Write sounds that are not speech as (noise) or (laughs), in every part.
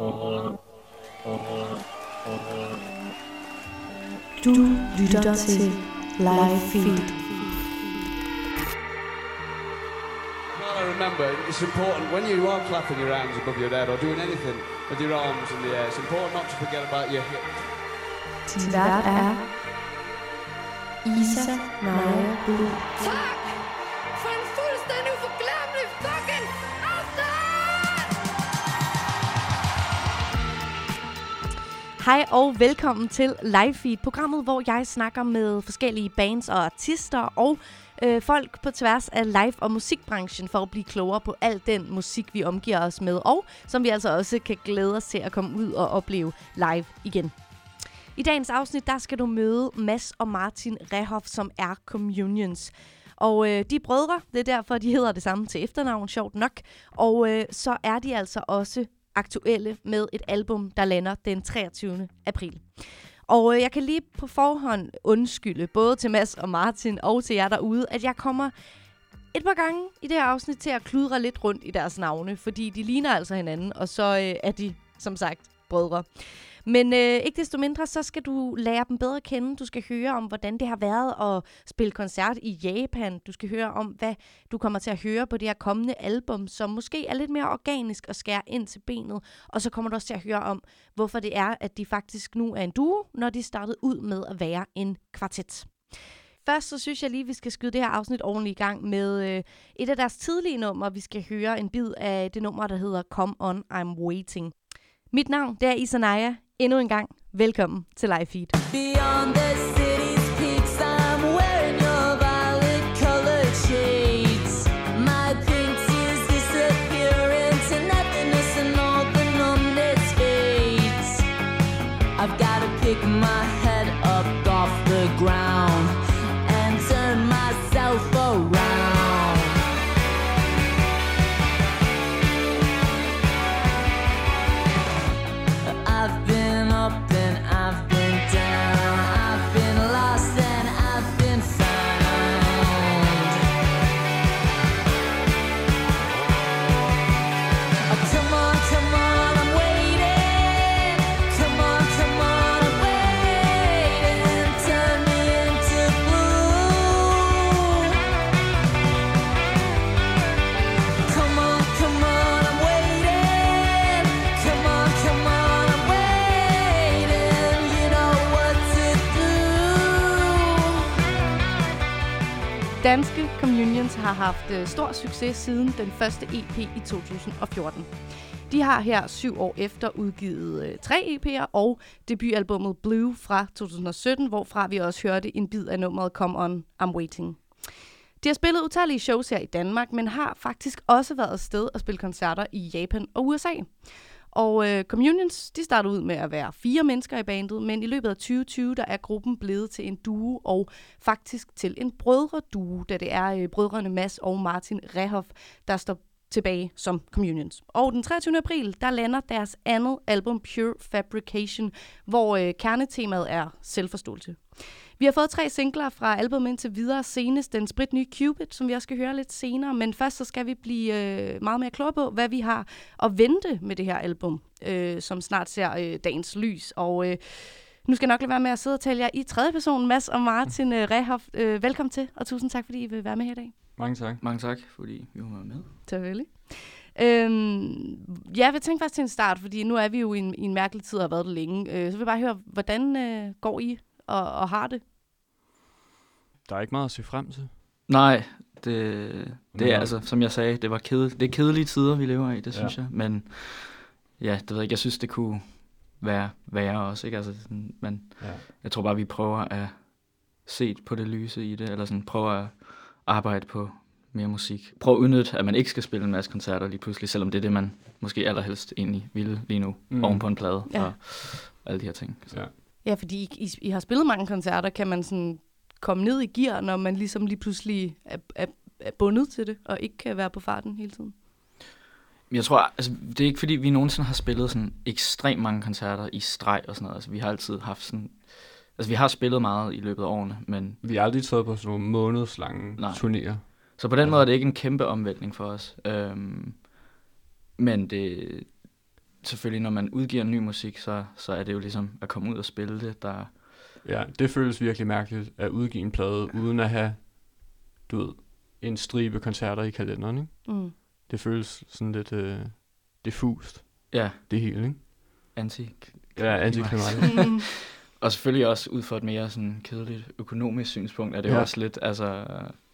Du lytter til Live Feed. Well, I remember it's important when you are clapping your hands above your head or doing anything with your arms in the air, it's important not to forget about your hips. Din vært er Isa Naja Bud. Hej og velkommen til Live Feed, programmet, hvor jeg snakker med forskellige bands og artister og øh, folk på tværs af live- og musikbranchen for at blive klogere på al den musik, vi omgiver os med, og som vi altså også kan glæde os til at komme ud og opleve live igen. I dagens afsnit, der skal du møde Mads og Martin Rehoff, som er Communions. Og øh, de er brødre, det er derfor, de hedder det samme til efternavn, sjovt nok. Og øh, så er de altså også aktuelle med et album, der lander den 23. april. Og øh, jeg kan lige på forhånd undskylde, både til Mads og Martin og til jer derude, at jeg kommer et par gange i det her afsnit til at kludre lidt rundt i deres navne, fordi de ligner altså hinanden, og så øh, er de, som sagt, brødre. Men øh, ikke desto mindre, så skal du lære dem bedre at kende. Du skal høre om, hvordan det har været at spille koncert i Japan. Du skal høre om, hvad du kommer til at høre på det her kommende album, som måske er lidt mere organisk og skærer ind til benet. Og så kommer du også til at høre om, hvorfor det er, at de faktisk nu er en duo, når de startede ud med at være en kvartet. Først så synes jeg lige, vi skal skyde det her afsnit ordentligt i gang med øh, et af deres tidlige numre. Vi skal høre en bid af det nummer, der hedder Come On, I'm Waiting. Mit navn, det er Isanaya. Endnu en gang, velkommen til Live Feed. Beyond the haft øh, stor succes siden den første EP i 2014. De har her syv år efter udgivet øh, tre EP'er og debutalbummet Blue fra 2017, hvorfra vi også hørte en bid af nummeret Come On, I'm Waiting. De har spillet utallige shows her i Danmark, men har faktisk også været afsted og spille koncerter i Japan og USA. Og øh, Communions, de startede ud med at være fire mennesker i bandet, men i løbet af 2020, der er gruppen blevet til en duo, og faktisk til en brødreduo, da det er øh, brødrene Mads og Martin Rehoff, der står tilbage som Communions. Og den 23. april, der lander deres andet album Pure Fabrication, hvor øh, kernetemaet er selvforståelse. Vi har fået tre singler fra albumet indtil videre, senest den spritnye Cupid, som vi også skal høre lidt senere. Men først så skal vi blive øh, meget mere klogere på, hvad vi har at vente med det her album, øh, som snart ser øh, dagens lys. Og øh, nu skal jeg nok lade være med at sidde og tale jer i tredje person, Mads og Martin øh, Rehoff. Øh, velkommen til, og tusind tak, fordi I vil være med her i dag. Mange tak. Mange tak, fordi vi var med. Selvfølgelig. Øhm, ja, jeg tænker faktisk til en start, fordi nu er vi jo i en, i en mærkelig tid og har været det længe. Øh, så vil jeg bare høre, hvordan øh, går I og, og har det? Der er ikke meget at se frem til. Nej, det, det er altså, som jeg sagde, det var ked, det er kedelige tider, vi lever i, det Ja. synes jeg. Men ja, det ved jeg ikke, jeg synes, det kunne være værre også, ikke? Altså, sådan, men Ja. jeg tror bare, vi prøver at se på det lyse i det, eller sådan prøver at arbejde på mere musik. Prøv at udnytte, at man ikke skal spille en masse koncerter lige pludselig, selvom det er det, man måske allerhelst egentlig ville lige nu, mm. oven på en plade Ja. og alle de her ting. Så. Ja. Ja, fordi I, I, I har spillet mange koncerter. Kan man sådan komme ned i gear, når man ligesom lige pludselig er, er, er bundet til det, og ikke kan være på farten hele tiden? Jeg tror, altså, det er ikke fordi, vi nogensinde har spillet sådan ekstremt mange koncerter i streg og sådan noget. Altså, vi har altid haft sådan... Altså, vi har spillet meget i løbet af årene, men... Vi har aldrig taget på sådan nogle månedslange Nej. turnéer. Så på den Altså- måde er det ikke en kæmpe omvæltning for os. Øhm, men det, selvfølgelig, når man udgiver ny musik, så, så er det jo ligesom at komme ud og spille det, der... Ja, det føles virkelig mærkeligt at udgive en plade, uden at have, du ved, en stribe koncerter i kalenderen, ikke? Mm. Det føles sådan lidt øh, diffust, Ja, det hele, ikke? anti Ja, antiklimatisk. (laughs) Mm. Og selvfølgelig også ud fra et mere sådan kedeligt økonomisk synspunkt, er det ja. Også lidt, altså,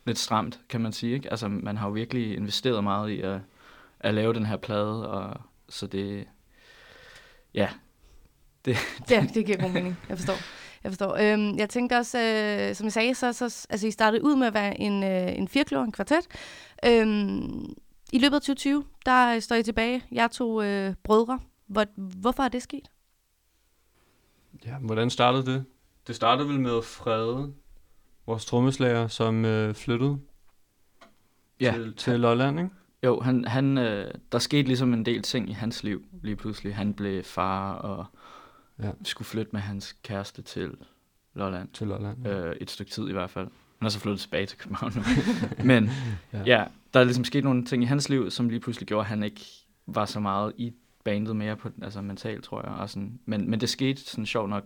lidt stramt, kan man sige. Ikke? Altså, man har jo virkelig investeret meget i at, at lave den her plade, og så det... Ja, (laughs) Ja, det giver god mening. Jeg forstår. Jeg forstår. Øhm, jeg tænkte også, øh, som jeg sagde, så, så altså, I startede ud med at være en, øh, en firkløver, en kvartet. Øhm, I løbet af 2020, der står I tilbage. Jeg to øh, brødre. Hvor, hvorfor er det sket? Ja, hvordan startede det? Det startede vel med Frede, vores trommeslager, som øh, flyttede ja. til, til Lolland, ikke? Jo, han, han, øh, der skete ligesom en del ting i hans liv lige pludselig. Han blev far og Ja. skulle flytte med hans kæreste til Lolland. Til Lolland. Ja. Øh, et stykke tid i hvert fald. Han er så flyttet tilbage til København nu. (laughs) Men Ja. ja. der er ligesom sket nogle ting i hans liv, som lige pludselig gjorde, at han ikke var så meget i bandet mere på, altså mentalt, tror jeg. Og sådan. Men, men det skete sådan sjovt nok,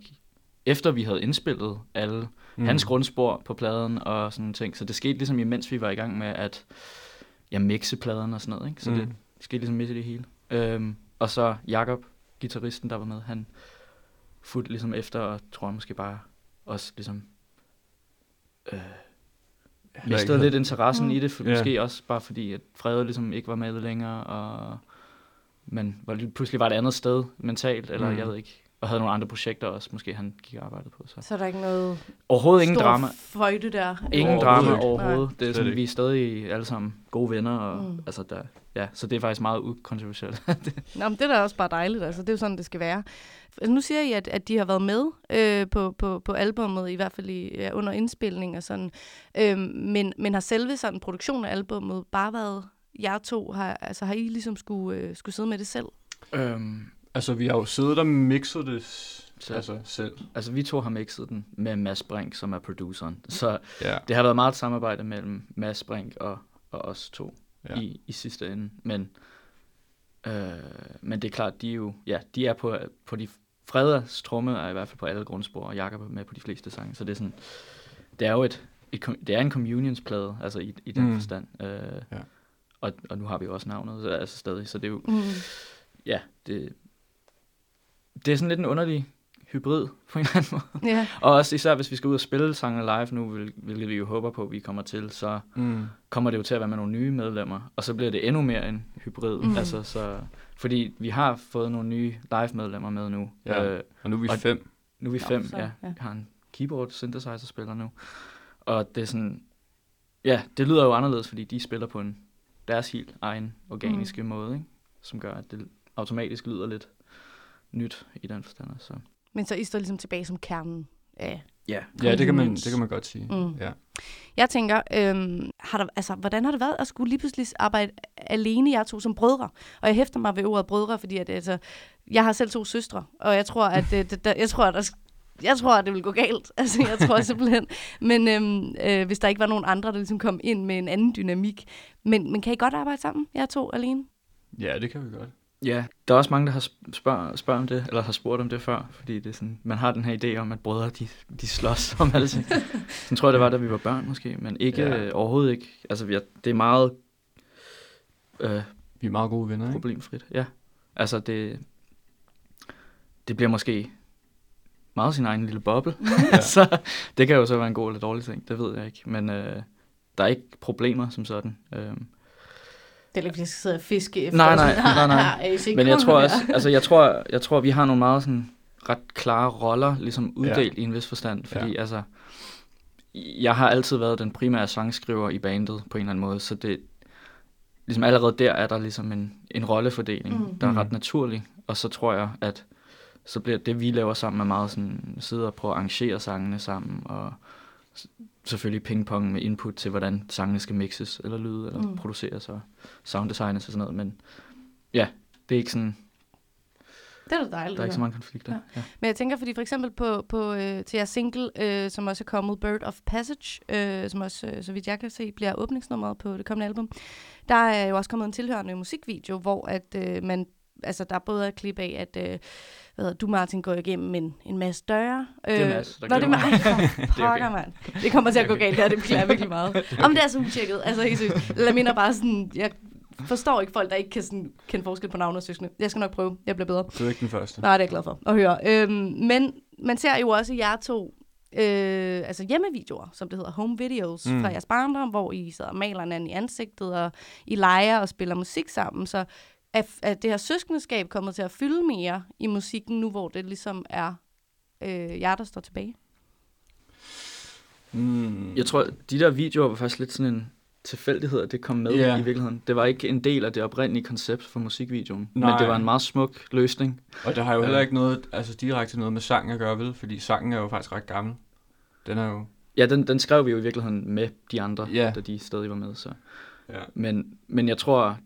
efter vi havde indspillet alle mm. hans grundspor på pladen og sådan nogle ting. Så det skete ligesom imens vi var i gang med at ja, mixe pladen og sådan noget. Ikke? Så mm. det skete ligesom midt i det hele. Øhm, og så Jakob, gitarristen, der var med, han fulgte ligesom efter, og tror jeg måske bare også ligesom øh, mistede lidt interessen Mm. mm. i det, for, Ja. måske også bare fordi, at Frede ligesom ikke var med længere, og man var pludselig var et andet sted mentalt, eller Mm. mm. jeg ved ikke, og havde nogle andre projekter også, måske han gik og arbejdede på. Så. Så er der ikke noget Overhovedet ingen drama. føjte der? Ingen Overhovedet drama overhovedet. Det er sådan, vi er stadig alle sammen gode venner, og Mm. mm. altså der, ja, så det er faktisk meget ukontroversielt. (laughs) Nå, men det er da også bare dejligt, altså. Det er jo sådan, det skal være. Altså, nu siger I, at, at de har været med øh, på, på, på albummet, i hvert fald i, ja, under indspilning og sådan. Øh, men, men har selve sådan produktionen af albummet bare været jer to? Har, altså, har I ligesom skulle, øh, skulle sidde med det selv? øhm, Altså, vi har jo siddet og mixet det Selv. altså, selv. altså vi to har mixet den med Mads Brink, som er produceren. Så Ja. det har været meget et samarbejde mellem Mads Brink og, og os to Ja. i, i sidste ende. Men, øh, men det er klart, de er jo, ja, de er på, på de Freders tromme er i hvert fald på alle grundspor, og Jakob er med på de fleste sange. Så det er sådan, det er jo et, et det er en communionsplade, altså i, i den Mm. mm. forstand. Øh, Ja. og, og nu har vi jo også navnet, så, altså stadig, så det er jo, Mm. ja, det, det er sådan lidt en underlig hybrid på en eller anden måde. Ja. (laughs) Og også især hvis vi skal ud og spille sangene live nu, hvil- hvilket vi jo håber på, at vi kommer til, så Mm. kommer det jo til at være med nogle nye medlemmer, og så bliver det endnu mere en hybrid. Mm. Altså, så, fordi vi har fået nogle nye live-medlemmer med nu. Ja. Øh, Og nu er vi Og- fem. nu er vi Nå, fem, så, ja. ja. Jeg har en keyboard synthesizer-spiller nu. Og det er sådan, ja, det lyder jo anderledes, fordi de spiller på en deres helt egen organiske mm. måde, ikke? som gør, at det automatisk lyder lidt nyt i den forstand. Så. Men så I står ligesom tilbage som kernen af Ja. Ja, det kan, man, det kan man godt sige. Mm. Ja. Jeg tænker, øhm, har der, altså, hvordan har det været at skulle lige pludselig arbejde alene, jeg to som brødre? Og jeg hæfter mig ved ordet brødre, fordi at, altså, jeg har selv to søstre, og jeg tror, at, det, det, der, jeg tror, at der, jeg tror, at det vil gå galt. (laughs) Altså, jeg tror simpelthen. Men øhm, øh, hvis der ikke var nogen andre, der ligesom kom ind med en anden dynamik. Men, men kan I godt arbejde sammen, jeg to alene? ja, det kan vi godt. Ja, der er også mange, der har spørg, spørg om det, eller har spurgt om det før, fordi det er sådan, man har den her idé om, at brødre, de, de slås om alting. (laughs) Sådan tror jeg, det var, da vi var børn måske, men ikke Ja. ja. overhovedet ikke. Altså, vi er, det er meget øh, Vi er meget gode venner, ikke? problemfrit. Ja, altså det, det bliver måske meget sin egen lille boble. Ja. (laughs) så det kan jo så være en god eller dårlig ting, det ved jeg ikke. Men øh, der er ikke problemer som sådan. Øh, Det er ikke, fordi jeg skal sidde og fiske efter. Nej, nej, nej, nej. (laughs) Men jeg tror også, altså jeg tror, jeg tror, vi har nogle meget sådan ret klare roller, ligesom uddelt ja. i en vis forstand, fordi ja. altså, jeg har altid været den primære sangskriver i bandet på en eller anden måde, så det, ligesom allerede der er der ligesom en, en rollefordeling, Mm. der er Mm. ret naturlig, og så tror jeg, at så bliver det, vi laver sammen, er meget sådan, sidder og prøver at arrangere sangene sammen, og selvfølgelig pingpong med input til, hvordan sangene skal mixes, eller lyde, eller Mm. produceres, og sounddesignes og sådan noget, men ja, det er ikke sådan, Det er da dejligt. der er ikke så mange konflikter. Ja. Ja. Men jeg tænker, fordi for eksempel på, på øh, til jeres single, øh, som også er kommet, Bird of Passage, øh, som også, øh, så vidt jeg kan se, bliver åbningsnummeret på det kommende album, der er jo også kommet en tilhørende musikvideo, hvor at øh, man altså, der er både et klip af, at øh, hvad hedder, du, Martin, går igennem en, en masse døre. Det er Mads, der Nå, det er mig. (laughs) Det er okay. Det kommer til at gå galt her, det beklager jeg virkelig meget. Om det er så utjekket, altså helt seriøst. Jeg mener bare sådan, jeg forstår ikke folk, der ikke kan sådan, kende forskel på navne og søskende. Jeg skal nok prøve, jeg bliver bedre. Du er ikke den første. Nej, det er jeg glad for at høre. Øhm, men man ser jo også jer to øh, altså hjemmevideoer, som det hedder, home videos. Mm. fra jeres barndom, hvor I sidder og maler hinanden i ansigtet, og I leger og spiller musik sammen. Så er, er det her søskendeskab kommet til at fylde mere i musikken nu, hvor det ligesom er øh, jer, der står tilbage? Mm. Jeg tror, de der videoer var faktisk lidt sådan en tilfældighed, at det kom med Ja. i virkeligheden. Det var ikke en del af det oprindelige koncept for musikvideoen, men Nej. det var en meget smuk løsning. Og det har jo heller ikke noget, altså direkte noget med sang at gøre, vel? Fordi sangen er jo faktisk ret gammel. Den er jo... Ja, den, den skrev vi jo i virkeligheden med de andre, Ja. da de stadig var med. Så. Ja. Men, men jeg tror,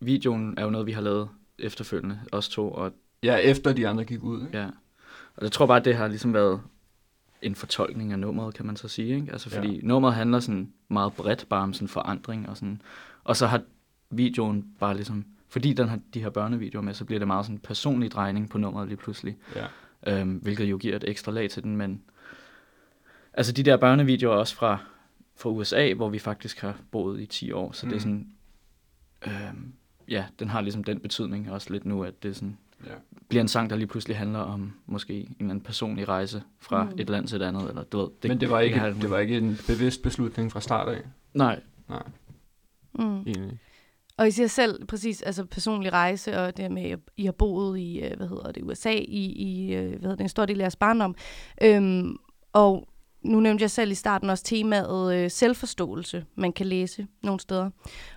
videoen er jo noget, vi har lavet efterfølgende, os to. Og, ja, efter de andre gik ud, ikke? ja. og jeg tror bare, at det har ligesom været en fortolkning af nummeret, kan man så sige. Ikke? Altså, fordi ja. nummeret handler sådan meget bredt bare om sådan forandring. Og, sådan, og så har videoen bare ligesom, fordi den har de her børnevideoer med, så bliver det meget sådan en personlig drejning på nummeret lige pludselig. Ja. øhm, hvilket jo giver et ekstra lag til den, men altså de der børnevideoer er også fra, fra USA, hvor vi faktisk har boet i 10 år, så mm. det er Mm. sådan, øhm, ja, den har ligesom den betydning også lidt nu, at det sådan, Ja. bliver en sang, der lige pludselig handler om måske en eller anden personlig rejse fra Mm. et land til et andet, eller du ved. Det, Men det var, ikke, alt det var ikke en bevidst beslutning fra start af. Nej, Nej, Mm. egentlig. Og I siger selv præcis, altså personlig rejse, og det med, at I har boet i, øh, hvad hedder det, USA, i, i øh, hvad hedder det, en stor del af jeres barndom. Øhm, og nu nævnte jeg selv i starten også temaet øh, selvforståelse, man kan læse nogle steder.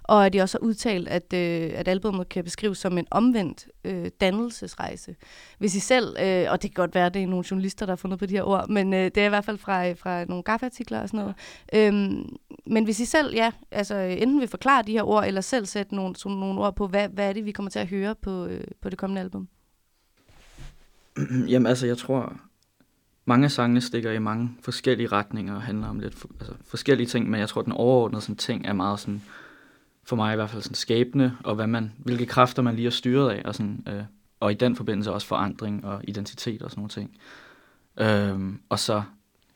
Og at de også har udtalt, at, øh, at albumet kan beskrives som en omvendt øh, dannelsesrejse. Hvis I selv, øh, og det kan godt være, at det er nogle journalister, der har fundet på de her ord, men øh, det er i hvert fald fra, øh, fra nogle gaffartikler og sådan noget. Øhm, men hvis I selv, ja, altså øh, enten vil forklare de her ord, eller selv sætte nogle, sådan nogle ord på, hvad, hvad er det, vi kommer til at høre på, øh, på det kommende album? (clears throat) Jamen altså, jeg tror, mange af sangene stikker i mange forskellige retninger og handler om lidt for, altså, forskellige ting, men jeg tror, den overordnede sådan, ting er meget sådan, for mig i hvert fald sådan skæbne, og hvad man, hvilke kræfter man lige er styret af, og, sådan, øh, og i den forbindelse også forandring og identitet og sådan nogle ting. Øhm, og så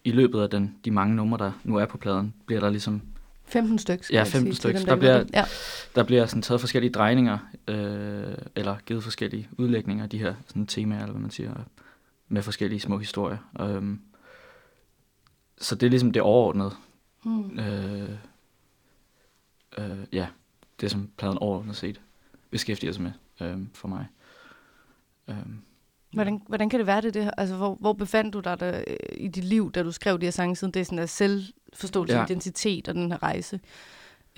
i løbet af den, de mange numre, der nu er på pladen, bliver der ligesom 15 stykker. Ja, 15 stykker. Der bliver- Ja. der bliver sådan taget forskellige drejninger, øh, eller givet forskellige udlægninger af de her sådan, temaer, eller hvad man siger, med forskellige små historier. Um, så det er ligesom det overordnede. Mm. Øh, øh, ja, det som pladen overordnet set beskæftiger sig med øh, for mig. Øh, Hvordan, hvordan kan det være det, det her? Altså, hvor, hvor befandt du dig der, øh, i dit liv, da du skrev de her sange, siden det er sådan der selvforståelse. Ja. identitet og den her rejse?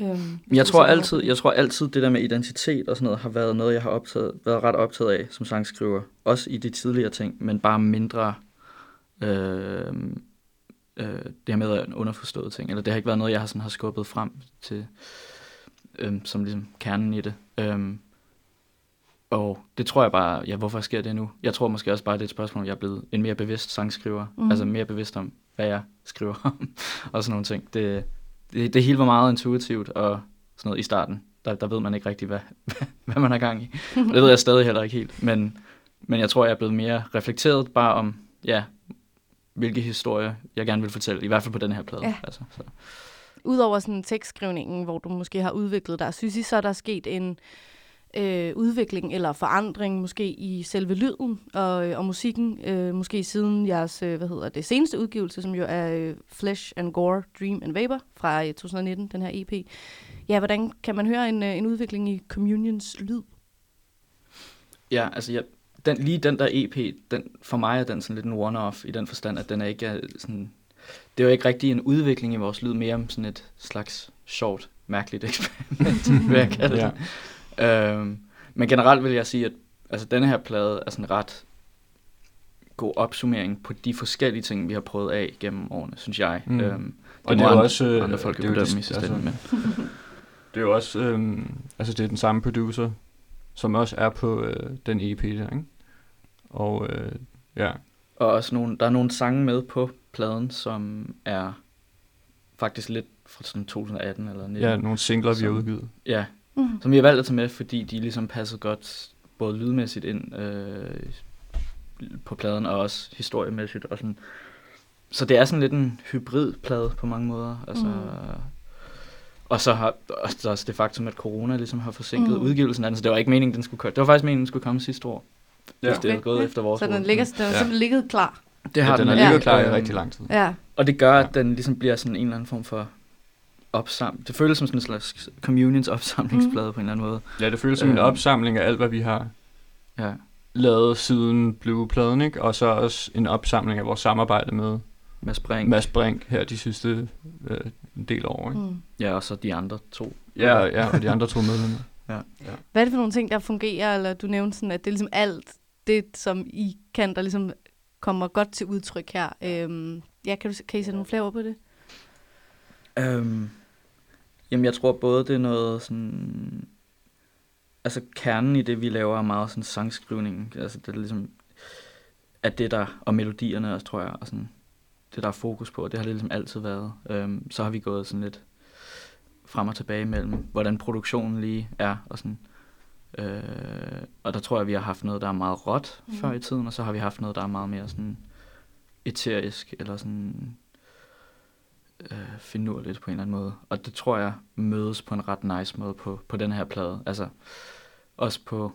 Øhm, jeg tror altid, jeg tror altid det der med identitet og sådan noget har været noget jeg har optaget, været ret optaget af som sangskriver, også i de tidligere ting, men bare mindre øh, øh, det her med en underforstået ting, eller det har ikke været noget jeg har sådan har skubbet frem til øh, som ligesom kernen i det. Øh, og det tror jeg bare, ja, hvorfor sker det nu? Jeg tror måske også bare, det er et spørgsmål, jeg er blevet en mere bevidst sangskriver. Mm. Altså mere bevidst om, hvad jeg skriver om, (laughs) og sådan nogle ting. Det, det, det hele var meget intuitivt, og sådan noget i starten, der, der ved man ikke rigtig, hvad, (laughs) hvad man har gang i. Og det ved jeg stadig heller ikke helt. Men, men jeg tror, jeg er blevet mere reflekteret bare om, ja, hvilke historier jeg gerne vil fortælle, i hvert fald på den her plade. Ja. Altså, så. Udover sådan tekstskrivningen, hvor du måske har udviklet dig, synes I så, der er sket en øh, udvikling eller forandring måske i selve lyden og, og musikken, øh, måske siden jeres, øh, hvad hedder det, seneste udgivelse, som jo er øh, Flesh and Gore, Dream and Vapor fra øh, 2019, den her EP. Ja, hvordan kan man høre en, øh, en udvikling i Communions lyd? Ja, altså jeg, den, lige den der EP, den, for mig er den sådan lidt en one-off i den forstand, at den er ikke er sådan... Det er jo ikke rigtig en udvikling i vores lyd, mere om sådan et slags sjovt, mærkeligt eksperiment, (laughs) vil jeg kalde det. Ja. Øhm, men generelt vil jeg sige, at altså, denne her plade er sådan en ret god opsummering på de forskellige ting, vi har prøvet af gennem årene, synes jeg. Mm. Øhm, Og det det må er andre- også... øh, andre folk det er jo det- altså, men (laughs) Det er jo også... Øhm, altså, det er den samme producer, som også er på øh, den EP der, ikke? Og øh, ja, Og også nogle, der er nogle sange med på pladen, som er faktisk lidt fra sådan 2018 eller 19. ja, nogle singler, vi har Som- udgivet. ja, Mm. som vi har valgt at tage med, fordi de ligesom passede godt både lydmæssigt ind øh, på pladen, og også historiemæssigt. Og sådan. Så det er sådan lidt en hybridplade på mange måder. Altså, Mm. Og så har og så også det faktum, at corona ligesom har forsinket Mm. udgivelsen af den, så det var ikke meningen, den skulle køre. Det var faktisk meningen, den skulle komme sidste år. Ja. Hvis det havde gået efter vores Så den ligger, den har Ja. simpelthen ligget klar. Det har ja, den har den, ligget Ja. klar i rigtig lang tid. Ja. Og det gør, at den ligesom bliver sådan en eller anden form for opsam. Det føles som sådan en slags communions opsamlingsplade mm. på en eller anden måde. Ja, det føles som en Øhm. opsamling af alt, hvad vi har Ja. lavet siden Blue-pladen, ikke? Og så også en opsamling af vores samarbejde med Med spring. Mads Brink her de sidste øh, en del år, ikke? Mm. Ja, og så de andre to. Ja, ja, og de andre to medlemmer. (laughs) Hvad er det for nogle ting, der fungerer? Eller du nævnte sådan, at det er ligesom alt det, som I kan, der ligesom kommer godt til udtryk her. Øhm, ja, kan, du, kan I sætte nogle flere ord på det? Øhm, jamen, jeg tror både, det er noget sådan... Altså, kernen i det, vi laver, er meget sådan sangskrivning. Altså, det er ligesom... At det der... Og melodierne også, tror jeg, og sådan... Det, der er fokus på, det har det ligesom altid været. Øhm, så har vi gået sådan lidt frem og tilbage mellem, hvordan produktionen lige er, og sådan... Øh, og der tror jeg, vi har haft noget, der er meget råt mm. før i tiden, og så har vi haft noget, der er meget mere sådan eterisk, eller sådan øh, finurligt på en eller anden måde. Og det tror jeg mødes på en ret nice måde på, på den her plade. Altså også på,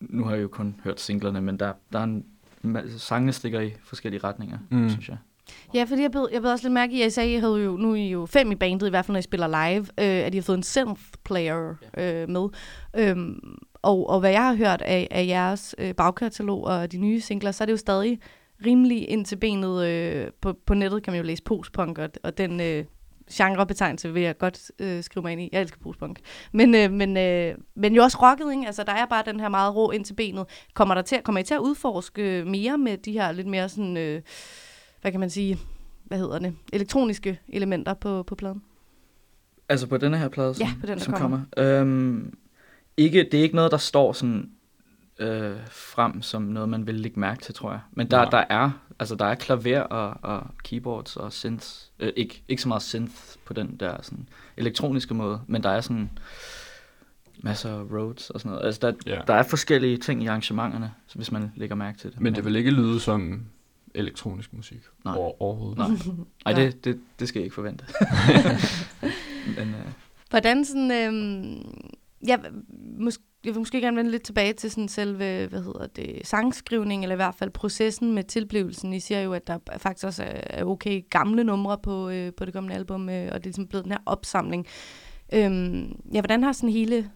nu har jeg jo kun hørt singlerne, men der, der er en masse sangene stikker i forskellige retninger, Mm. mm. synes jeg. Ja, fordi jeg blev, jeg blev også lidt mærke i, at I sagde, at I havde jo, nu er I jo fem i bandet, i hvert fald når I spiller live, øh, at I har fået en synth player øh, med. Øhm, og, og hvad jeg har hørt af, af jeres øh, bagkatalog og de nye singler, så er det jo stadig rimelig ind til benet. Øh, på, på nettet kan man jo læse postpunk, og, og den øh, genrebetegnelse vil jeg godt øh, skrive mig ind i. Jeg elsker postpunk. Men, øh, men, øh, men jo også rocket, ikke? Altså, der er bare den her meget rå ind til benet. Kommer, der til, kommer I til at udforske mere med de her lidt mere sådan... Øh, hvad kan man sige, hvad hedder det, elektroniske elementer på, på pladen. Altså på denne her plade, som, Ja, på den, som kommer. kommer. Øhm, ikke, det er ikke noget, der står sådan øh, frem som noget, man vil lægge mærke til, tror jeg. Men der, Nej. der er altså der er klaver og, og keyboards og synths. Øh, ikke, ikke så meget synth på den der sådan elektroniske måde, men der er sådan masser af roads og sådan noget. Altså der, Ja. der er forskellige ting i arrangementerne, så hvis man lægger mærke til det. Men det vil ikke lyde som elektronisk musik Nej. over, overhovedet. Nej. (laughs) Ej, Nej. det, det, det skal jeg ikke forvente. (laughs) men, øh, Hvordan sådan, øhm, ja, mås- jeg vil måske gerne vende lidt tilbage til sådan selve, hvad hedder det, sangskrivning, eller i hvert fald processen med tilblivelsen. I siger jo, at der faktisk også er okay gamle numre på, øh, på det kommende album, øh, og det er ligesom blevet den her opsamling. Øhm, ja, hvordan har sådan hele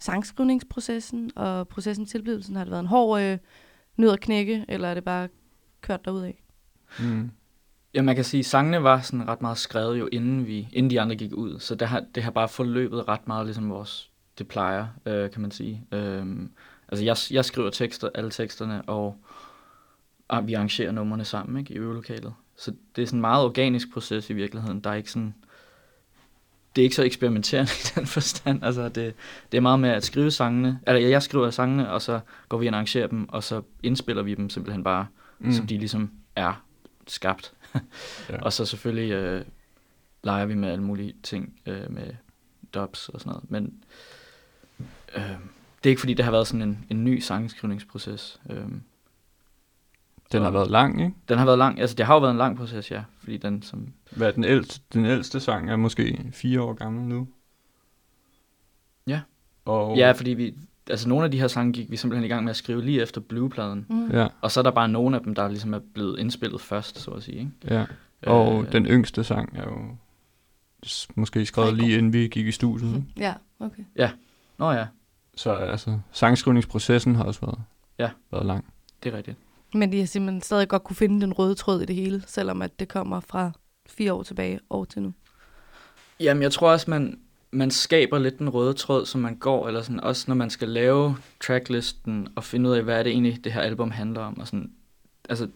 sangskrivningsprocessen og processen tilblivelsen, har det været en hård øh, nød at knække, eller er det bare kørt derud af? Mm. Ja, man kan sige, at sangene var sådan ret meget skrevet jo inden vi, inden de andre gik ud, så det har, det har bare forløbet ret meget, ligesom vores, det plejer, øh, kan man sige. Øhm, altså, jeg, jeg skriver tekster, alle teksterne, og, og vi arrangerer numrene sammen, ikke, i øvelokalet. Så det er sådan en meget organisk proces i virkeligheden. Der er ikke sådan, det er ikke så eksperimenterende (laughs) i den forstand. Altså, det, det er meget med at skrive sangene, eller jeg skriver sangene, og så går vi og arrangerer dem, og så indspiller vi dem simpelthen bare, mm. som de ligesom er skabt. (laughs) Ja. Og så selvfølgelig øh, leger vi med alle mulige ting øh, med dubs og sådan noget. Men øh, det er ikke fordi, det har været sådan en, en ny sangskrivningsproces. Øh, Den har været lang, ikke? den har været lang, altså det har jo været en lang proces, ja. Fordi den som, Hvad er den ældste? Den ældste sang er måske fire år gammel nu. Ja. Og, ja, fordi vi, altså nogle af de her sange gik vi simpelthen i gang med at skrive lige efter Blue-pladen. Mm. Ja, Og så er der bare nogle af dem, der ligesom er blevet indspillet først, så at sige. Ikke? ja. Og Øh, den yngste sang er jo måske skrevet lige inden vi gik i studiet. ikke? Ja, okay. Nå ja, Så altså, sangskrivningsprocessen har også været, Ja. været lang. det er rigtigt. Men de har simpelthen stadig godt kunne finde den røde tråd i det hele, selvom at det kommer fra fire år tilbage år til nu. Jamen, jeg tror også, man, man skaber lidt den røde tråd, som man går, eller sådan, også når man skal lave tracklisten og finde ud af, hvad er det egentlig, det her album handler om. Og sådan, altså,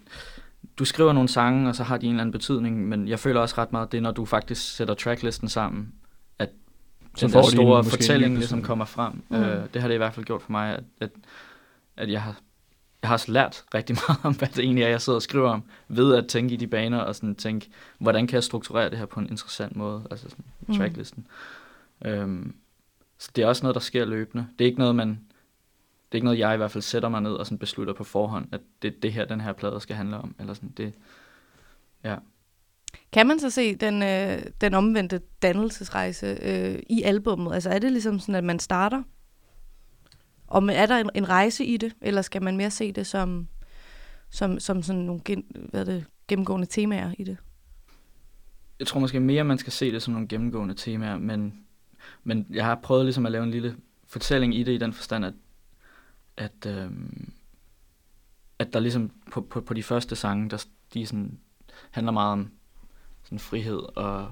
du skriver nogle sange, og så har de en eller anden betydning, men jeg føler også ret meget, det er, når du faktisk sætter tracklisten sammen, Så den der de store en fortælling ligesom kommer frem. Mm. Mm. Øh, det har det i hvert fald gjort for mig, at, at, at jeg har jeg har også lært rigtig (laughs) meget om, hvad det egentlig er, jeg sidder og skriver om, ved at tænke i de baner og sådan tænke, hvordan kan jeg strukturere det her på en interessant måde, altså sådan Mm. tracklisten. Øhm, så det er også noget, der sker løbende. Det er ikke noget, man det er ikke noget, jeg i hvert fald sætter mig ned og sådan beslutter på forhånd, at det det her, den her plade skal handle om. Eller sådan, det, ja. Kan man så se den, øh, den omvendte dannelsesrejse øh, i albummet? Altså er det ligesom sådan, at man starter? Og men er der en, en rejse i det, eller skal man mere se det som, som, som sådan nogle gen, hvad er det, gennemgående temaer i det? Jeg tror måske mere, man skal se det som nogle gennemgående temaer, men, men jeg har prøvet ligesom at lave en lille fortælling i det, i den forstand, at, at, øh, at der ligesom på, på, på de første sange, der de sådan, handler meget om sådan frihed og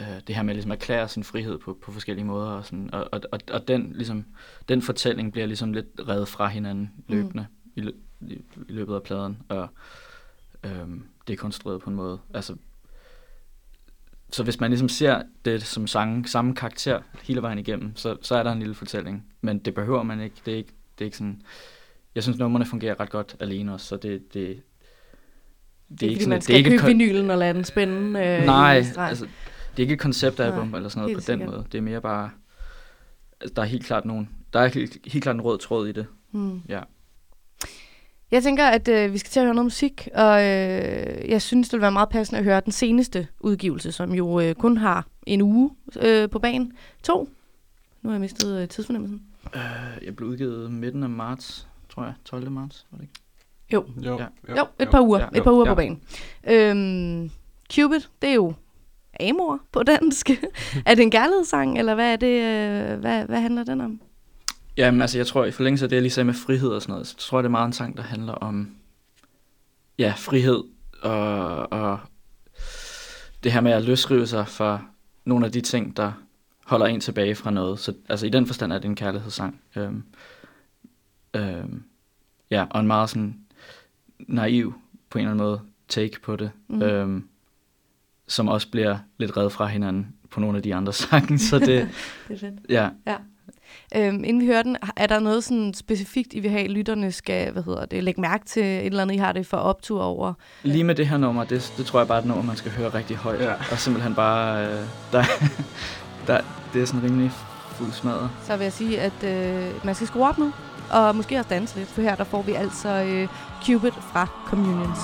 øh, det her med ligesom at erklære sin frihed på, på forskellige måder. Og, sådan, og, og, og, og den, ligesom, den fortælling bliver ligesom lidt reddet fra hinanden løbende mm. i, i, i løbet af pladen. Og øhm, dekonstrueret på en måde. Altså, så hvis man ligesom ser det som sange, samme karakter hele vejen igennem, så, så er der en lille fortælling. Men det behøver man ikke. Det er ikke, det er ikke sådan... Jeg synes, numrene fungerer ret godt alene også, så det, det, Det er, det det ikke fordi, man det skal er ikke købe kon- vinylen og lade den spænde øh, Nej, altså, det er ikke et konceptalbum eller sådan noget på den sikkert. måde. Det er mere bare... Altså, der er helt klart nogen... Der er helt, helt klart en rød tråd i det. Hmm. Ja. Jeg tænker, at øh, vi skal til at høre noget musik, og øh, jeg synes, det vil være meget passende at høre den seneste udgivelse, som jo øh, kun har en uge øh, på banen. To. Nu har jeg mistet øh, tidsfornemmelsen. Øh, jeg blev udgivet midten af marts, tror jeg. 12. marts, var det ikke? Jo, Ja. Jo, et par uger. Ja. et par uger Ja. på banen. Øhm, Cupid, det er jo Amor på dansk. (laughs) er det en kærlighedssang, eller hvad er det? Øh, hvad, hvad handler den om? Jamen, altså, jeg tror, i forlængelse af det, jeg lige sagde med frihed og sådan noget, så tror jeg, det er meget en sang, der handler om, ja, frihed og, og det her med at løsrive sig fra nogle af de ting, der holder en tilbage fra noget. Så altså, i den forstand er det en kærlighedssang. Øhm, øhm, ja, og en meget sådan naiv, på en eller anden måde, take på det. Mm. Øhm, som også bliver lidt reddet fra hinanden på nogle af de andre (laughs) sange. Så det, (laughs) Det er fedt. ja, Øhm, inden vi hører den, er der noget sådan specifikt, I vil have, at lytterne skal hvad hedder det, lægge mærke til et eller andet, I har det for optur over? Lige med det her nummer, det, det tror jeg bare er et nummer, man skal høre rigtig højt. Ja. Og simpelthen bare, øh, der, (laughs) der, det er sådan rimelig fuld smadret. Så vil jeg sige, at øh, man skal skrue op nu, og måske også danse lidt, for her der får vi altså øh, Cupid fra Communions.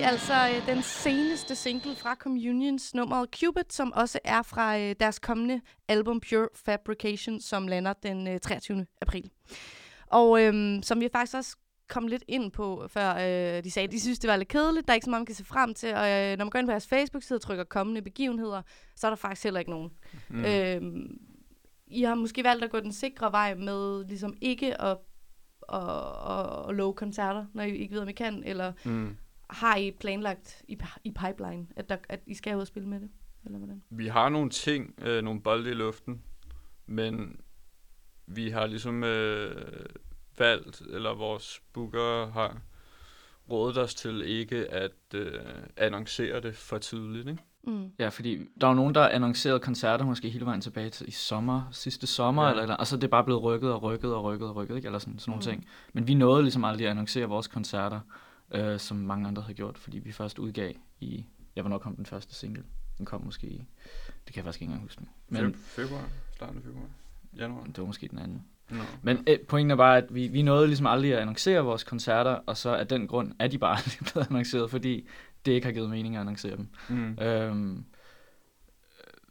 Vi altså øh, den seneste single fra Communions, nummeret Cupid, som også er fra øh, deres kommende album Pure Fabrication, som lander den øh, 23. april. Og øhm, som vi faktisk også kom lidt ind på, før øh, de sagde, at de synes, det var lidt kedeligt. Der er ikke så meget, man kan se frem til. Og øh, når man går ind på deres Facebook-side og trykker kommende begivenheder, så er der faktisk heller ikke nogen. Mm. Øhm, I har måske valgt at gå den sikre vej med ligesom ikke at, at, at, at love koncerter, når I ikke ved, om I kan, eller Mm. Har I planlagt i, i pipeline, at, der, at I skal ud og spille med det? Eller hvordan? Vi har nogle ting, øh, nogle bolde i luften, men vi har ligesom øh, valgt, eller vores booker har rådet os til ikke at øh, annoncere det for tidligt, ikke? Mm. Ja, fordi der er jo nogen, der annoncerede koncerter måske hele vejen tilbage til i sommer, sidste sommer, Ja. ja. eller, eller, og så er det bare blevet rykket og rykket og rykket og rykket, ikke? eller sådan, sådan nogle Mm. ting. Men vi nåede ligesom aldrig at annoncere vores koncerter, øh, som mange andre havde gjort, fordi vi først udgav i, ja, hvornår kom den første single? Den kom måske i, det kan jeg faktisk ikke engang huske nu. Men Men, februar, starten af februar, januar. det var måske den anden. No. Men øh, pointen er bare, at vi, vi nåede ligesom aldrig at annoncere vores koncerter, og så af den grund er de bare (laughs) aldrig blevet annonceret, fordi det ikke har givet mening at annoncere dem. Mm. Øhm, øh,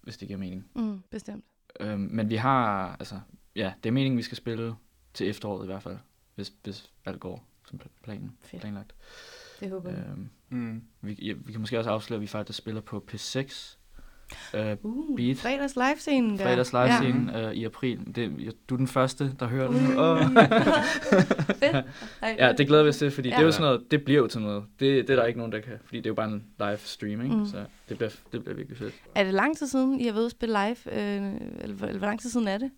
hvis det giver mening. Mm, bestemt. Øhm, men vi har, altså, ja, det er meningen, vi skal spille til efteråret i hvert fald, hvis, hvis alt går som pl- planen, Fedt. planlagt. Det håber jeg. Øhm, Mm. vi, ja, vi kan måske også afsløre, at vi faktisk spiller på P6, øh, Uh, Beat. fredags live-scenen der. fredags live scene øh, i april. Det, du er den første, der hører den. Uh. Åh. (laughs) Fedt. Ej, Ja, det glæder vi os til, fordi ja. det er Ja. jo sådan noget, det bliver jo til noget. Det, det er der ikke nogen, der kan, fordi det er jo bare en live streaming, Mm. mm. så det bliver, det bliver virkelig fedt. Er det lang tid siden, I har været ude at spille live? Øh, eller, hvor- eller hvor lang tid siden er det?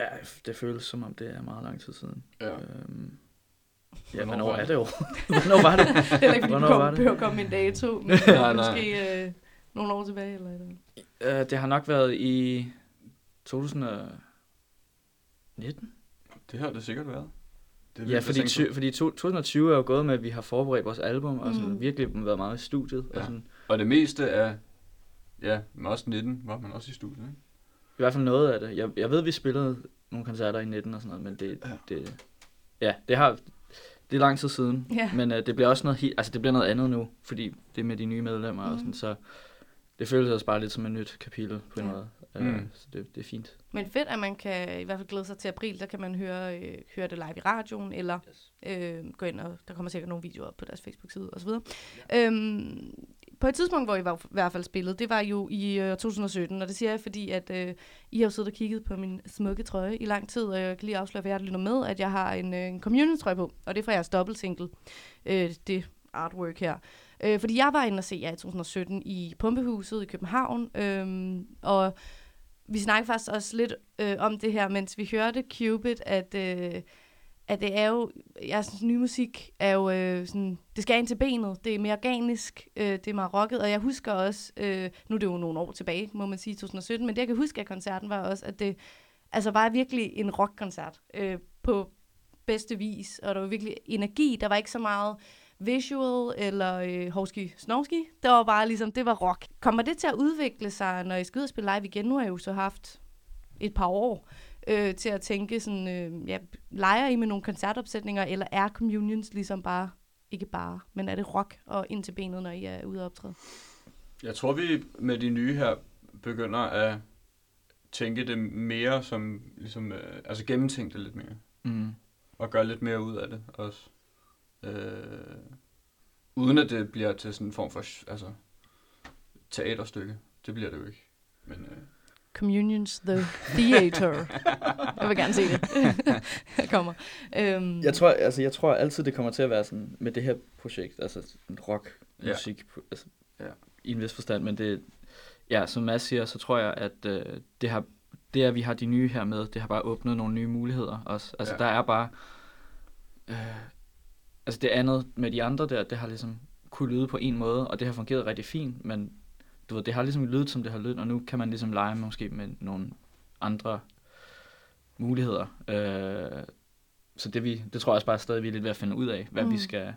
Ja, det føles som om, det er meget lang tid siden. Ja. Øhm, ja, Hvornår hvornår var er det? det jo? (laughs) hvornår var det? Det er ikke, fordi Hvornår du kom, behøver at komme en dato, men Nej, nej. måske øh, nogle år tilbage. Eller et eller andet. Øh, det har nok været i 2019. Det har det sikkert været. Det er Ja, fordi, ty, fordi to- 2020 er jo gået med, at vi har forberedt vores album, og sådan, Mm. virkelig været meget i studiet. Ja. Og sådan. Og det meste af, ja, men også 19 var man også i studiet, ikke? I hvert fald noget af det. Jeg, jeg ved, vi spillede nogle koncerter i 19 og sådan noget, men det, Ja. det, ja, det har, det er lang tid siden. Ja. Men øh, det bliver også noget, helt, altså det bliver noget andet nu, fordi det er med de nye medlemmer mm. og Mhm. sådan, så det føles også bare lidt som et nyt kapitel på en Ja. måde. Mm. Øh, så det, det er fint. Men fedt, at man kan i hvert fald glæde sig til april. Der kan man høre, øh, høre det live i radioen, eller øh, gå ind, og der kommer sikkert nogle videoer op på deres Facebook-side osv. Ja. Øhm, på et tidspunkt, hvor I var, i hvert fald spillet, det var jo i øh, 2017, og det siger jeg, fordi at øh, I har jo siddet og kigget på min smukke trøje i lang tid, og jeg kan lige afsløre, for jer, der lytter med, at jeg har en, øh, en community-trøje på, og det er fra jeres dobbeltsingle, øh, det artwork her. Øh, fordi jeg var inde og se jer i 2017 i Pumpehuset i København, øh, og vi snakkede faktisk også lidt øh, om det her, mens vi hørte Cupid, at, øh, at det er jo, jeg synes, ny musik er jo øh, sådan, det skal ind til benet, det er mere organisk, øh, det er meget rocket, og jeg husker også, øh, nu er det jo nogle år tilbage, må man sige, 2017, men det jeg kan huske af koncerten var også, at det altså var virkelig en rockkoncert øh, på bedste vis, og der var virkelig energi, der var ikke så meget visual eller øh, hovski snovski. Det var bare ligesom, det var rock. Kommer det til at udvikle sig, når I skal ud og spille live igen? Nu har jeg jo så haft et par år øh, til at tænke sådan, øh, ja, leger I med nogle koncertopsætninger, eller er Communions ligesom bare, ikke bare, men er det rock og ind til benet, når I er ude og optræde? Jeg tror, vi med de nye her begynder at tænke det mere som, ligesom, øh, altså gennemtænke det lidt mere. Mm. Og gøre lidt mere ud af det også. Øh, uden at det bliver til sådan en form for altså, teaterstykke. Det bliver det jo ikke. Men øh, Communions The Theater. jeg vil gerne se det. (laughs) jeg kommer. Øhm, Jeg tror, altså, jeg tror altid, det kommer til at være sådan med det her projekt, altså rock musik, ja. altså, Ja. i en vis forstand, men det, ja, som Mads siger, så tror jeg, at øh, det har, det at vi har de nye her med, det har bare åbnet nogle nye muligheder også. Altså, ja. der er bare, øh, altså det andet med de andre der, det har ligesom kunne lyde på en måde, og det har fungeret rigtig fint, men du ved, det har ligesom lydet, som det har lydet, og nu kan man ligesom lege måske med nogle andre muligheder. Øh, så det, vi, det tror jeg også bare stadig, vi er lidt ved at finde ud af, hvad mm. vi skal...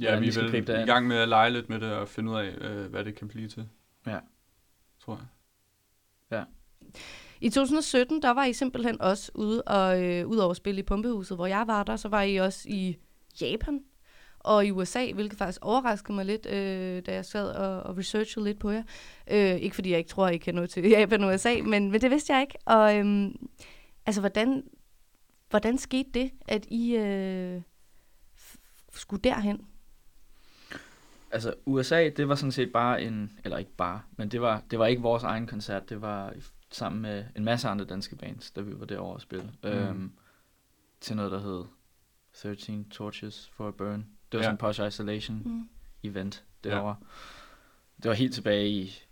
ja, vi vi er vel gribe det i an. gang med at lege lidt med det og finde ud af, øh, hvad det kan blive til. Ja. Tror jeg. I 2017, der var I simpelthen også ude og øh, ud over at spille i Pumpehuset, hvor jeg var der, så var I også i Japan. Og i USA, hvilket faktisk overraskede mig lidt, øh, da jeg sad og, og researchede lidt på jer. Øh, ikke fordi jeg ikke tror, I kan nå til (laughs) Japan og USA, men, men det vidste jeg ikke. Og øhm, altså, hvordan, hvordan skete det, at I øh, f- skulle derhen? Altså USA, det var sådan set bare en, eller ikke bare, men det var, det var ikke vores egen koncert, det var sammen med en masse andre danske bands, da vi var derovre og spille. Mm. Øhm, til noget, der hed 13 Torches for a Burn. Det var Ja. sådan en Posh Isolation Mm. event Ja. derovre. Det var helt tilbage i,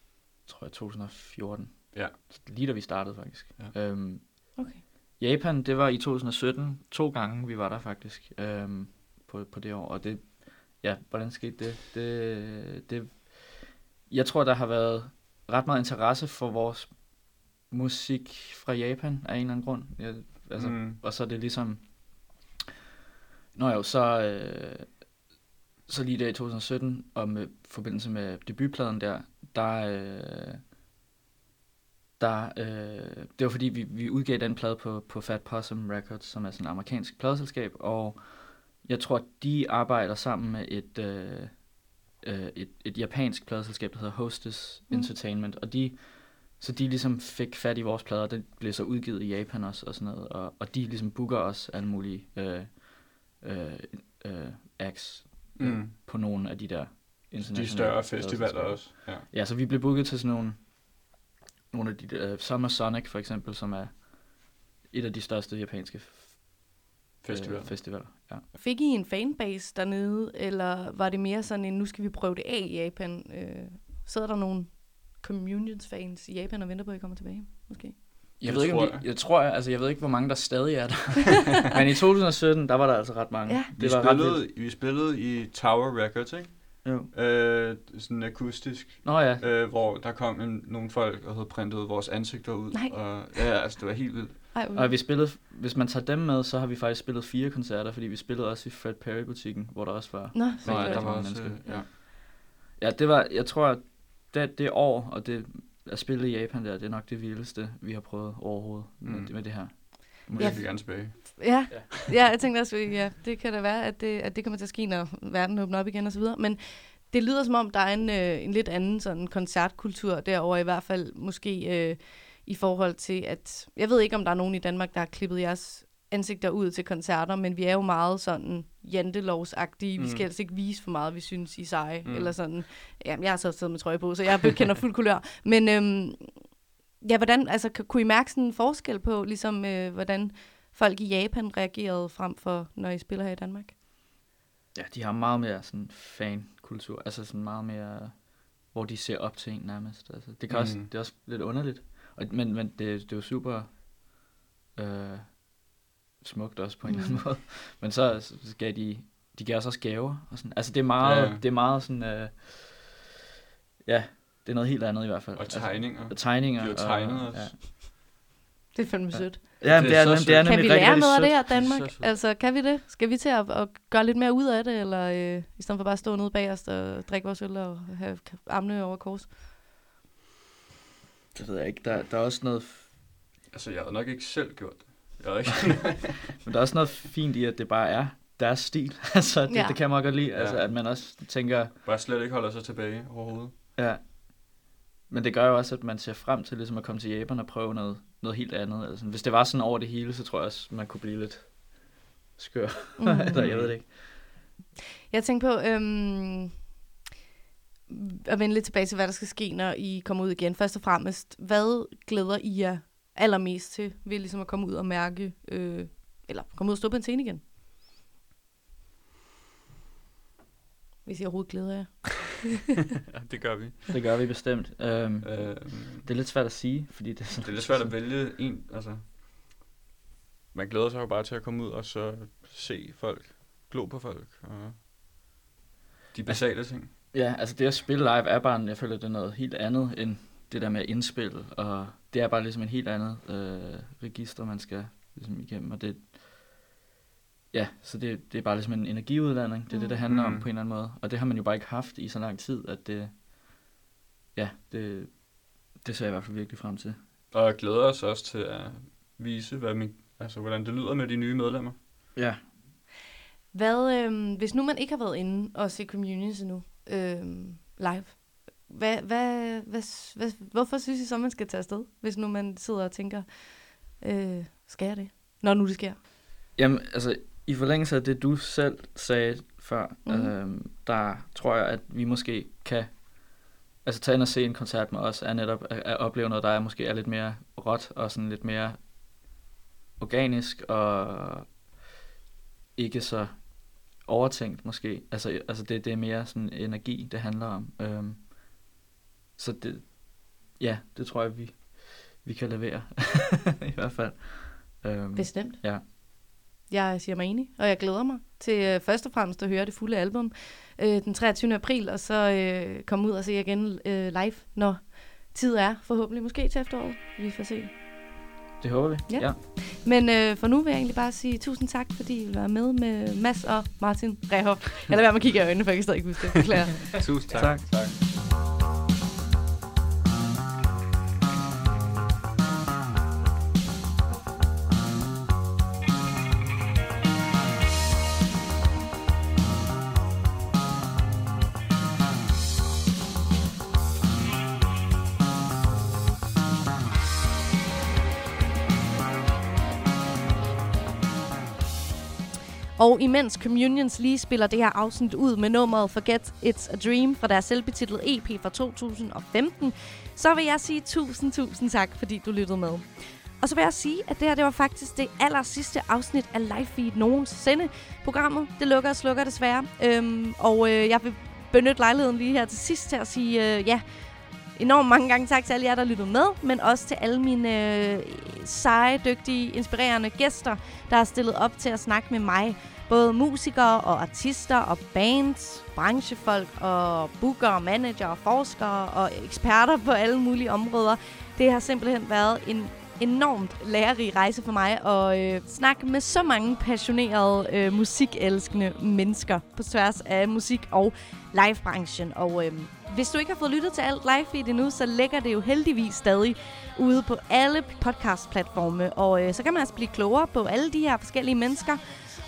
tror jeg, 2014. Ja. Lige da vi startede, faktisk. Ja. Øhm, Okay. Japan, det var i 2017. To gange, vi var der faktisk øhm, på, på det år. Og det, ja, hvordan skete det? det? Det, jeg tror, der har været ret meget interesse for vores musik fra Japan af en eller anden grund. Jeg, altså. Mm. Og så er det ligesom... Nå jo, så, øh, så lige der i 2017, og med forbindelse med debutpladen der, der, øh, der øh, det var fordi, vi, vi udgav den plade på, på Fat Possum Records, som er sådan et amerikansk pladeselskab, og jeg tror, de arbejder sammen med et, øh, øh, et, et japansk pladeselskab, der hedder Hostess Mm. Entertainment, og de, så de ligesom fik fat i vores plader, den blev så udgivet i Japan også, og sådan noget, og, og de ligesom booker os alle mulige øh, øh, øh, acts øh, Mm. på nogle af de der De internationale større festivaler også. Ja. Ja, så vi blev booket til sådan nogle, nogle af de der, uh, Summer Sonic for eksempel, som er et af de største japanske f- Festival. øh, festivaler. Ja. Fik I en fanbase dernede, eller var det mere sådan en, nu skal vi prøve det af i Japan? Øh, sidder der nogle communions-fans i Japan og venter på, at I kommer tilbage, måske? Jeg Det ved ikke, om tror de, jeg. jeg tror, altså jeg ved ikke, hvor mange der stadig er der. (laughs) Men i 2017, der var der altså ret mange. Ja. Vi, Det var ret vildt. spillede, vi spillede i Tower Records, ikke? Jo. Øh, sådan akustisk, Nå ja, øh, hvor der kom en, nogle folk og havde printet vores ansigter ud. Nej. Og, ja, altså det var helt vildt. Ej, og vi spillede, hvis man tager dem med, så har vi faktisk spillet fire koncerter, fordi vi spillede også i Fred Perry-butikken, hvor der også var Nå, Nå, så ja, rigtig der var mange også, mennesker. ja. Ja, det var, jeg tror, det, det år, og det at spille i Japan der, det er nok det vildeste, vi har prøvet overhovedet mm. med, med det her. Jeg vil gerne tilbage. Ja, ja, jeg tænkte også, ja, det kan da være, at det, at det kommer til at ske, når verden åbner op igen og så videre. Men det lyder som om, der er en, øh, en lidt anden sådan koncertkultur derover i hvert fald måske øh, i forhold til, at jeg ved ikke, om der er nogen i Danmark, der har klippet jeres ansigter ud til koncerter, men vi er jo meget sådan jantelovsagtige. Mm. Vi skal helst ikke vise for meget, vi synes, I seje. Mm. Eller sådan. Jamen, jeg har så siddet med trøje på, så jeg kender fuld kulør. Men øhm, ja, hvordan, altså, kunne I mærke sådan en forskel på, ligesom, øh, hvordan folk i Japan reagerede frem for, når I spiller her i Danmark? Ja, de har meget mere sådan fan-kultur, altså sådan meget mere, hvor de ser op til en nærmest. Altså, det, kan mm. også, det er også lidt underligt, og, men, men det, det er jo super øh, smukt også på en mm. eller anden måde. (laughs) Men så, så gav de, de gav os også gaver. Og sådan. Altså det er meget, Ja, ja. det er meget sådan, øh, ja, det er noget helt andet i hvert fald. Og tegninger. Altså, og tegninger. De har tegnet og, os. Ja, Det er fandme sødt. ja men det, er, det er Kan vi lære rigtig noget af det her, Det er Danmark? Altså, kan vi det? Skal vi til at, at gøre lidt mere ud af det, eller øh, i stedet for bare at stå nede bag os og drikke vores øl og have armene over kors? Det ved jeg ikke. Der, der er også noget Altså, jeg havde nok ikke selv gjort det. Havde ikke. (laughs) Men der er også noget fint i, at det bare er deres stil. (laughs) altså, det, Ja. det kan jeg meget godt lide. Ja. Ja. Altså, at man også tænker, Bare slet ikke holder sig tilbage overhovedet. ja. Men det gør jo også, at man ser frem til ligesom at komme til Japan og prøve noget, noget helt andet. Altså, hvis det var sådan over det hele, så tror jeg også, man kunne blive lidt skør. (laughs) Mm. Eller jeg ved det ikke. Jeg tænker på, øhm, at vende lidt tilbage til, hvad der skal ske, når I kommer ud igen. Først og fremmest, hvad glæder I jer allermest til ved ligesom at komme ud og mærke, øh, eller komme ud og stå på en scene igen? Hvis I overhovedet glæder jer. (laughs) Det gør vi. Det gør vi bestemt. Øhm, Øh, det er lidt svært at sige, fordi det er sådan... det er lidt svært at vælge en, altså... Man glæder sig jo bare til at komme ud og så se folk, glo på folk, og de basale ting. Ja, altså det at spille live er bare, jeg føler, det er noget helt andet end det der med at indspille, og det er bare ligesom en helt andet øh, register, man skal ligesom igennem, og det, ja, så det, det er bare ligesom en energiudladning, det er det, det handler om Mm. på en eller anden måde, og det har man jo bare ikke haft i så lang tid, at det, ja, det, det ser jeg i hvert fald virkelig frem til. Og jeg glæder os også til at vise, hvad min, altså, hvordan det lyder med de nye medlemmer. Ja, Hvad, øh, hvis nu man ikke har været inde og se Communions endnu øh, live, hvad, hvad, hvad, hvad, hvorfor synes I så, man skal tage afsted, hvis nu man sidder og tænker, øh, skal jeg det? Når nu det sker. Jamen, altså, i forlængelse af det, du selv sagde før, mm. øhm, der tror jeg, at vi måske kan altså tage ind og se en koncert med os, er netop at, at opleve noget, der er måske er lidt mere råt og sådan lidt mere organisk og ikke så overtænkt måske. Altså, altså det, det er mere sådan energi, det handler om. Øhm, så det, ja, det tror jeg, vi, vi kan levere (laughs) i hvert fald. Øhm, Bestemt. Ja. Jeg siger mig enig, og jeg glæder mig til øh, først og fremmest at høre det fulde album øh, den 23. april, og så øh, komme ud og se jer igen øh, live, når tid er, forhåbentlig måske til efteråret. Vi får se. Det håber vi. Ja. ja. Men øh, for nu vil jeg egentlig bare sige tusind tak, fordi I vil være med med Mads og Martin Rehoff. Lader være med at kigge i øjnene, for jeg kan stadig ikke huske det. (laughs) Tusind tak. Tak. tak. Og imens Communions lige spiller det her afsnit ud med nummeret Forget It's a Dream fra deres selvbetitlede EP fra 2015, så vil jeg sige tusind, tusind tak, fordi du lyttede med. Og så vil jeg sige, at det her det var faktisk det aller sidste afsnit af Live Feed nogensinde. Programmet, det lukker og slukker desværre. Øhm, og øh, jeg vil benytte lejligheden lige her til sidst til at sige, øh, ja, enormt mange gange tak til alle jer, der lyttede med, men også til alle mine øh, seje, dygtige, inspirerende gæster, der har stillet op til at snakke med mig. Både musikere og artister og bands, branchefolk og booker og manager og forskere og eksperter på alle mulige områder. Det har simpelthen været en enormt lærerig rejse for mig at øh, snakke med så mange passionerede øh, musikelskende mennesker på tværs af musik og livebranchen. Og øh, hvis du ikke har fået lyttet til alt live feed endnu, så ligger det jo heldigvis stadig ude på alle podcast-platforme. Og øh, så kan man altså blive klogere på alle de her forskellige mennesker.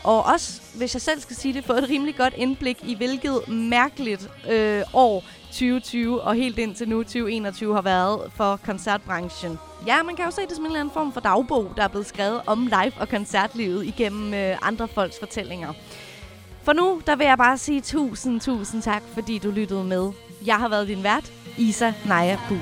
Og også, hvis jeg selv skal sige det, få et rimelig godt indblik i, hvilket mærkeligt øh, år 2020 og helt indtil nu 2021 har været for koncertbranchen. Ja, man kan jo se det som en eller anden form for dagbog, der er blevet skrevet om live- og koncertlivet igennem øh, andre folks fortællinger. For nu, der vil jeg bare sige tusind, tusind tak, fordi du lyttede med. Jeg har været din vært, Isa Naja Buhl.